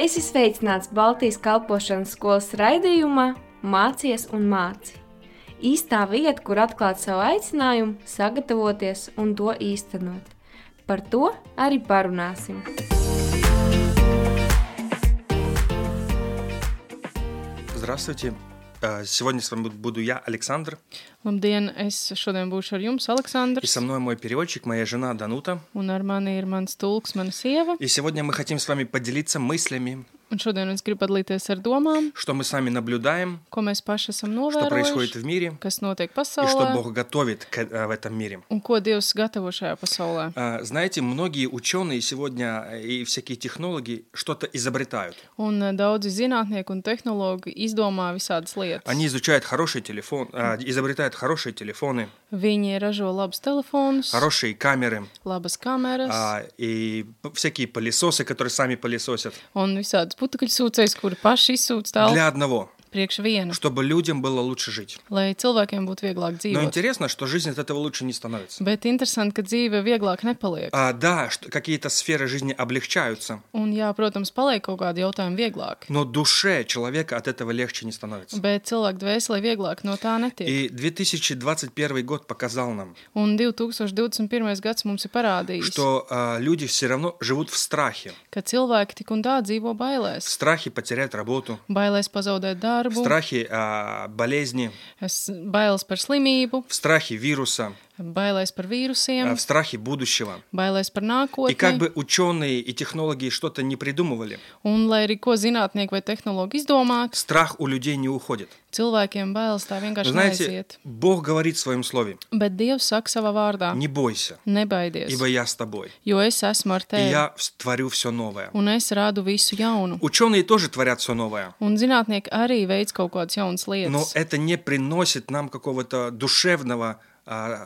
Es esmu sveicināts Baltijas kalpošanas skolas raidījumā Mācies un māci. Īstā vieta, kur atklāt savu aicinājumu, sagatavoties un to īstenot. Par to arī parunāsim. Здравствуйте. Э, Сегодня с вами буду я, Александр, Labdien, es šodien būšu ar jums, и Aleksandrs. со мной мой переводчик, моя жена Данута. Un ar mani ir mans tulks, mana sieva. И сегодня мы хотим с вами поделиться мыслями, Un šodien es gribu padalīties ar domām, что мы сами наблюдаем, ko mēs paši esam что происходит novērojuši, в мире, kas notiek и что pasaulē Бог готовит к- э, в этом мире. un ko Dievs gatavo šajā pasaulē. А, Знаете, многие ученые сегодня э, и всякие технологии что-то изобретают. Un eh, daudzi zinātnieki un tehnologi izdomā visādas lietas. Они изучают хороший телефон, а, изобретают хорошие телефоны, Viņi ražo labus telefonus, хорошие камеры, labas kameras а, и п- всякие пылесосы, которые сами пылесосят. un visādas putekļu sūcējas, kuri paši izsūta tālu Для одного, priekš viena, чтобы людям было лучше жить. lai cilvēkiem būtu vieglāk Но dzīvot. интересно, что жизнь от этого лучше не становится. Bet interesanti, ka dzīve vieglāk nepaliek. А, да, что какие-то сферы жизни облегчаются, Un, jā, protams, paliek kaut kādi jautājumi vieglāk. но душе человека от этого легче не становится. Bet cilvēku dvēselē vieglāk no tā netiek. И 2021 год показал нам, Un 2021. gads mums ir parādījis, что а, люди все равно живут в страхе. ka cilvēki tik un tā dzīvo В bailēs. страхе потерять работу, Bailēs pazaudēt в darbu, strahī uh, болезни, bailes par slimību, strahī vīrusa, вируса, bailēs par а, vīrusiem, в страхе будущего. bailēs par И как nākotni. бы ученые и технологии что-то не придумывали, Un, lai arī ko zinātnieki vai tehnologi izdomātu, страх у людей не уходит. cilvēkiem bailes tā Вы vienkārši знаете, neaiziet. Бог говорит в своем слове, Bet Dievs saka savā vārdā: не бойся, Nebaidies, ибо я с тобой. jo es esmu ar И tevi, я вс- творю все новое. un es rādu visu jaunu. Ученые тоже творят все новое. Un zinātnieki arī veids kaut kādas jaunas Но lietas. это не приносит нам какого-то душевного а,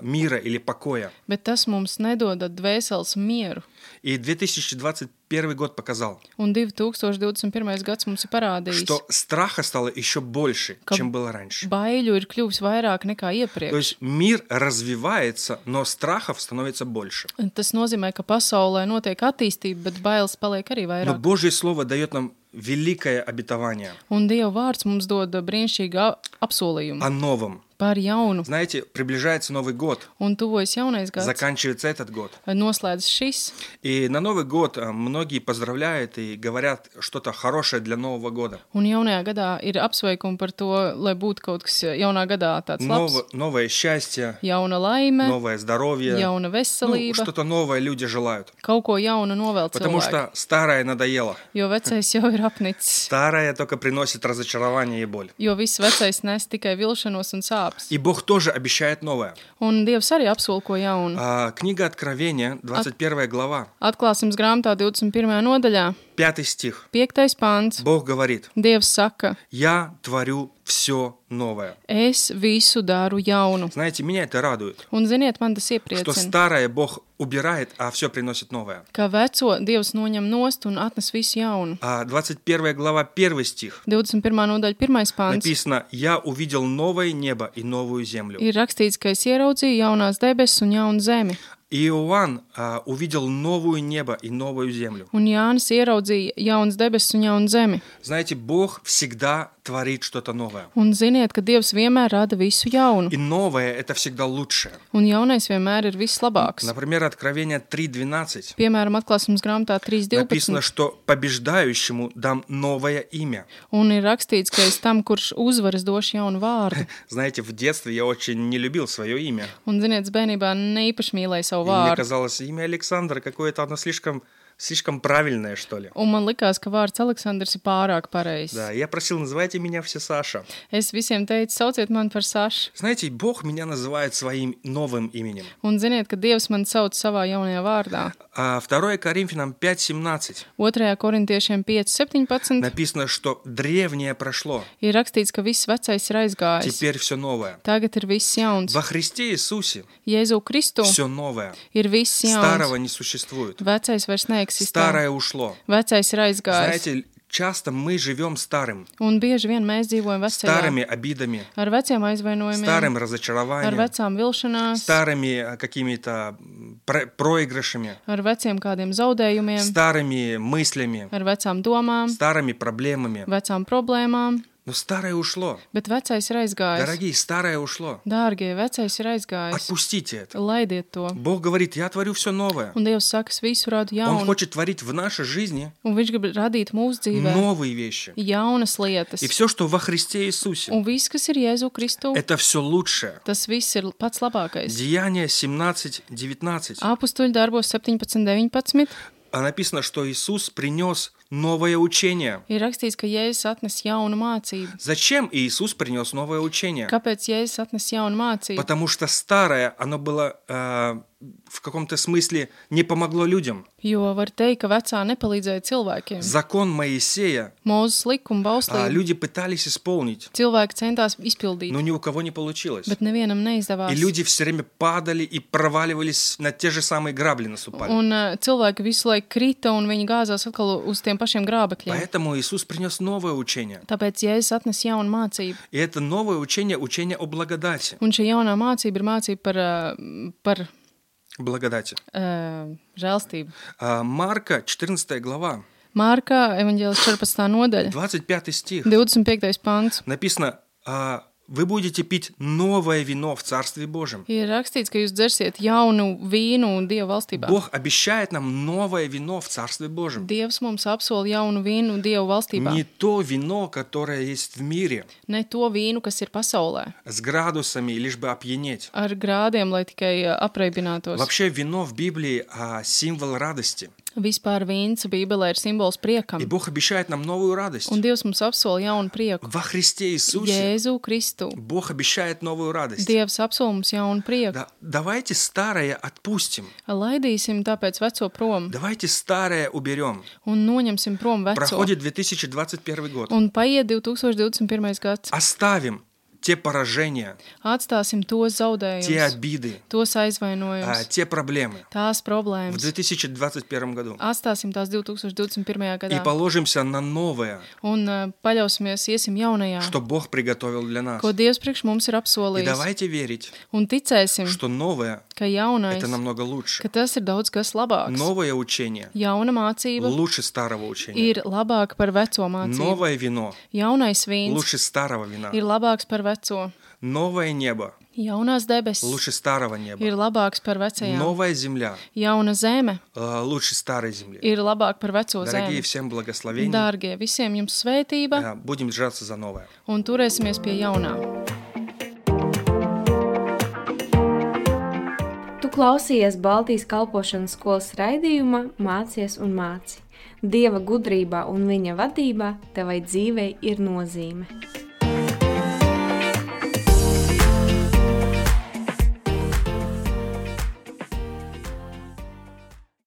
мира или покоя. Bet tas mums nedod dvēseles mieru. И 2021 год показал, Un 2021. gads mums ir parādījis, что страха стало еще больше, Как- чем было раньше. baiļu ir kļuvis vairāk nekā То iepriekš. есть мир развивается, но страхов становится больше. Tas nozīmē, ka pasaulē notiek attīstība, bet bailes paliek arī Но vairāk. Божье Слово дает нам великое обетование Un Dieva vārds mums dod brīnišķīgu a- apsolījumu о новом. par jaunu. Знаете, приближается Новый год, Un tuvojas jaunais gads, заканчивается этот год. noslēdzas šis. И на Новый год а, многие поздравляют и говорят что-то хорошее для Нового года. Un jaunajā gadā ir apsveikumi par to, lai būtu kaut kas jaunā gadā tāds labs. Ново- новое счастье, Jauna laime, новое здоровье. jauna Ну, veselība, что-то новое люди желают. kaut ko jaunu novēl Потому cilvēku. что старое надоело. Jo vecais jau ir apnicis. Старое только приносит разочарование и боль. Jo viss vecais nes tikai vilšanos un sāpes. И Бог тоже обещает новое. Un Dievs arī apsol ko jaunu. А, книга Откровения, 21 глава, Atklāsmes grāmatā 21. nodaļā, 5 стих. 5. pāns. Бог говорит, Dievs saka, я творю все новое. es visu daru jaunu. Знаете, меня это радует, Un ziniet, man tas что iepriecina, старое Бог убирает, а все приносит новое. ka veco Dievs noņem nost un atnes visu jaunu. А 21 глава, 1 стих. 21. nodaļa, 1. pāns. Написано, я увидел новое небо и новую землю. Ir rakstīts, ka es ieraudzīju jaunās debesis un jaunu zemi. И Иоанн а, увидел новое небо и новую землю. Un Jānis ieraudzīja jaunas debesis un jaunu zemi. Знаете, Бог всегда творит что-то новое. Un ziniet, ka Dievs vienmēr rada visu jaunu. И новое – это всегда лучшее. Un jaunais vienmēr ir vislabāks. Например, Откровение 3.12 Piemēram, atklāsmes grāmatā написано, 3.12. что побеждающему дам новое имя. Un ir rakstīts, ka es tam, kurš uzvaras, došu jaunu vārdu. Знаете, в детстве я очень не любил свое имя. Un, ziniet, es bērnībā neīpaši mīlēju savu И мне vārdu. казалось, имя Александра какое-то оно слишком, слишком правильное, что ли. Un man likās, ka vārds Aleksandrs ir pārāk pareizs. Да, я просил, называйте меня все Саша. Es visiem teicu, sauciet mani par Sašu. Знаете, Бог меня называет своим новым именем. Un ziniet, ka Dievs man sauc savā jaunajā vārdā. А 2 Коринфянам 5.17 2. korintiešiem 5.17 написано, что древнее прошло, ir rakstīts, ka viss vecais ir aizgājis. теперь все новое. Tagad ir viss jauns. Во Христе Иисусе Jēzu Kristu все новое. ir viss Старого jauns. не существует. Vecais vairs neeksistē. Старое ушло. Vecais ir aizgājis. Знаете, часто мы живем старым, Un bieži vien mēs dzīvojam vecajā, старыми обидами, ar veciem aizvainojumiem, старым ar разочарованием, vecām vilšanās, старыми э, какими-то м, про- проигрышами, ar veciem kādiem zaudējumiem, старыми мыслями, ar vecām domām, старыми проблемами. vecām problēmām, Но старое ушло. bet vecais ir aizgājis. Дорогие, старое ушло. Dārgie, vecais ir aizgājis. Отпустите это. Laidiet to. Бог говорит, я творю все новое. Un Dievs saka, es visu radu Он jaunu, хочет творить в нашей жизни un Viņš grib radīt mūsu dzīvē новые вещи. jaunas lietas. И все, что во Христе Иисусе, Un viss, kas ir Jēzu Kristu, это все лучшее. tas viss ir pats labākais. Деяние 17, 19. Apstuļu darbos 17, 19 А написано, что Иисус принес новое учение. ir rakstīts, ka Jēzus atnes jaunu mācību. Зачем Иисус принес новое учение? Kāpēc Jēzus atnes jaunu mācību? Потому что старое, оно было э, в каком-то смысле не помогло людям. Jo var teikt, ka vecā nepalīdzēja cilvēkiem. Закон Моисея Mūzes likuma а, bauslība люди пытались исполнить, cilvēki centās izpildīt, но ни у кого не получилось. bet nevienam neizdevās. И люди все время падали и проваливались на те же самые грабли наступали. Un uh, cilvēki visu laiku krita, un viņi gāzās atkal uz tiem pašiem grābekļiem. Поэтому Иисус принес новое учение. Tāpēc Jēzus atnes jaunu mācību. И это новое учение, учение о благодати. Un šī jaunā mācība ir mācība par, uh, par Благодати. uh, žēlstību. А, Марка, 14 глава, Mārkā, evanģēlis 14. nodaļa, 25 стих. 25. pants. Написано, а, вы будете пить новое вино в Царстве Божьем. Ir rakstīts, ka jūs dzersiet jaunu vīnu Dieva valstībā. Бог обещает нам новое вино в Царстве Божьем. Dievs mums apsola jaunu vīnu Dieva valstībā. Не то вино, которое есть в мире, Ne to vīnu, kas ir pasaulē, с градусами, лишь бы опьянеть. ar grādiem, lai tikai ā, apreibinātos. Вообще вино в Библии а, символ радости. Vispār vīns Bībelē ir simbols priekam. И Бог обещает нам новую радость. Un Dievs mums apsola jaunu prieku. Во Христе Иисусе Jēzu Kristu. Бог обещает новую радость. Dievs apsola mums jaunu prieku. Да, давайте старое отпустим. Laidīsim tāpēc veco prom Давайте старое уберем. un noņemsim prom veco. Проходит 2021 год. Un paiet 2021. gads. Оставим те поражения, Atstāsim tos те zaudējumus, обиды, tos а, aizvainojumus, те проблемы tās в problēmas. 2021 году. Atstāsim tās 2021. И gadā положимся на новое, un uh, paļausimies, iesim jaunajā, что Бог приготовил для нас. ko Dievs priekš mums ir И apsolījis. давайте верить, Un ticēsim, что новое ka jaunais, это намного лучше. ka tas ir daudz kas labāks. Новое учение Jauna mācība лучше старого учения. ir labāka par veco mācību. Новое вино Jaunais vīns лучше старого вина. ir labāks par veco. Новое небо Jaunās debesis лучше старого неба. ir labāks par vecajām. Новая земля Jauna zeme э, лучше старой земли. ir labāka par veco Дорогие, zemi. всем благословений. Dārgie, visiem jums svētība Э, Будем держаться за новое. un turēsimies pie jaunā. Klausījies Baltijas kalpošanas skolas raidījumā Mācies un māci. Dieva gudrībā un viņa vadībā tevai dzīvei ir nozīme.